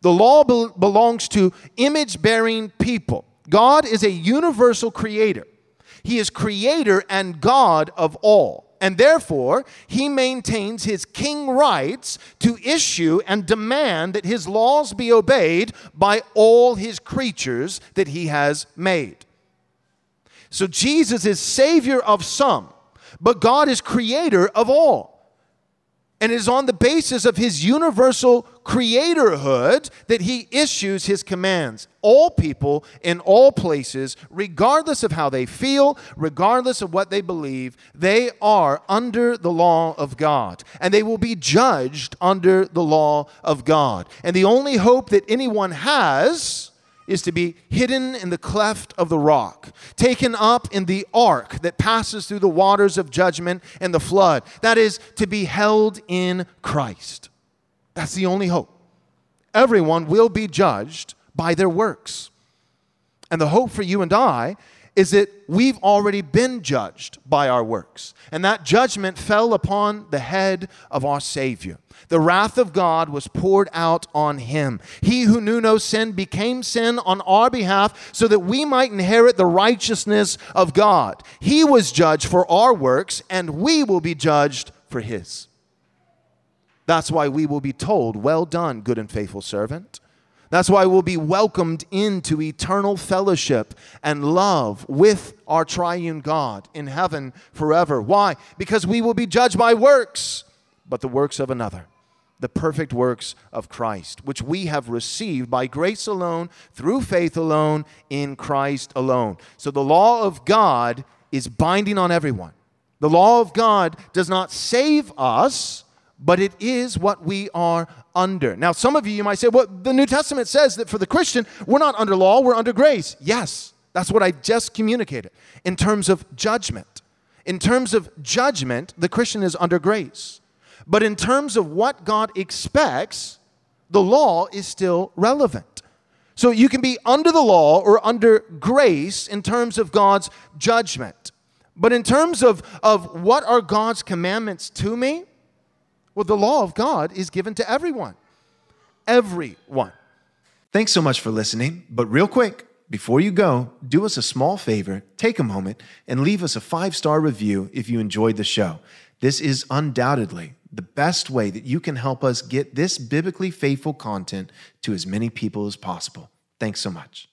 The law be- belongs to image bearing people. God is a universal creator. He is creator and God of all. And therefore, he maintains his king rights to issue and demand that his laws be obeyed by all his creatures that he has made. So Jesus is savior of some, but God is creator of all. And it is on the basis of his universal creatorhood that he issues his commands. All people in all places, regardless of how they feel, regardless of what they believe, they are under the law of God. And they will be judged under the law of God. And the only hope that anyone has is to be hidden in the cleft of the rock, taken up in the ark that passes through the waters of judgment and the flood. That is, to be held in Christ. That's the only hope. Everyone will be judged by their works. And the hope for you and I is that we've already been judged by our works. And that judgment fell upon the head of our Savior. The wrath of God was poured out on him. He who knew no sin became sin on our behalf so that we might inherit the righteousness of God. He was judged for our works, and we will be judged for his. That's why we will be told, Well done, good and faithful servant. That's why we'll be welcomed into eternal fellowship and love with our triune God in heaven forever. Why? Because we will be judged by works, but the works of another, the perfect works of Christ, which we have received by grace alone, through faith alone, in Christ alone. So the law of God is binding on everyone. The law of God does not save us but it is what we are under. Now, some of you, you might say, well, the New Testament says that for the Christian, we're not under law, we're under grace. Yes, that's what I just communicated in terms of judgment. In terms of judgment, the Christian is under grace. But in terms of what God expects, the law is still relevant. So you can be under the law or under grace in terms of God's judgment. But in terms of, of what are God's commandments to me, well, the law of God is given to everyone. Everyone. Thanks so much for listening. But real quick, before you go, do us a small favor, take a moment, and leave us a five star review if you enjoyed the show. This is undoubtedly the best way that you can help us get this biblically faithful content to as many people as possible. Thanks so much.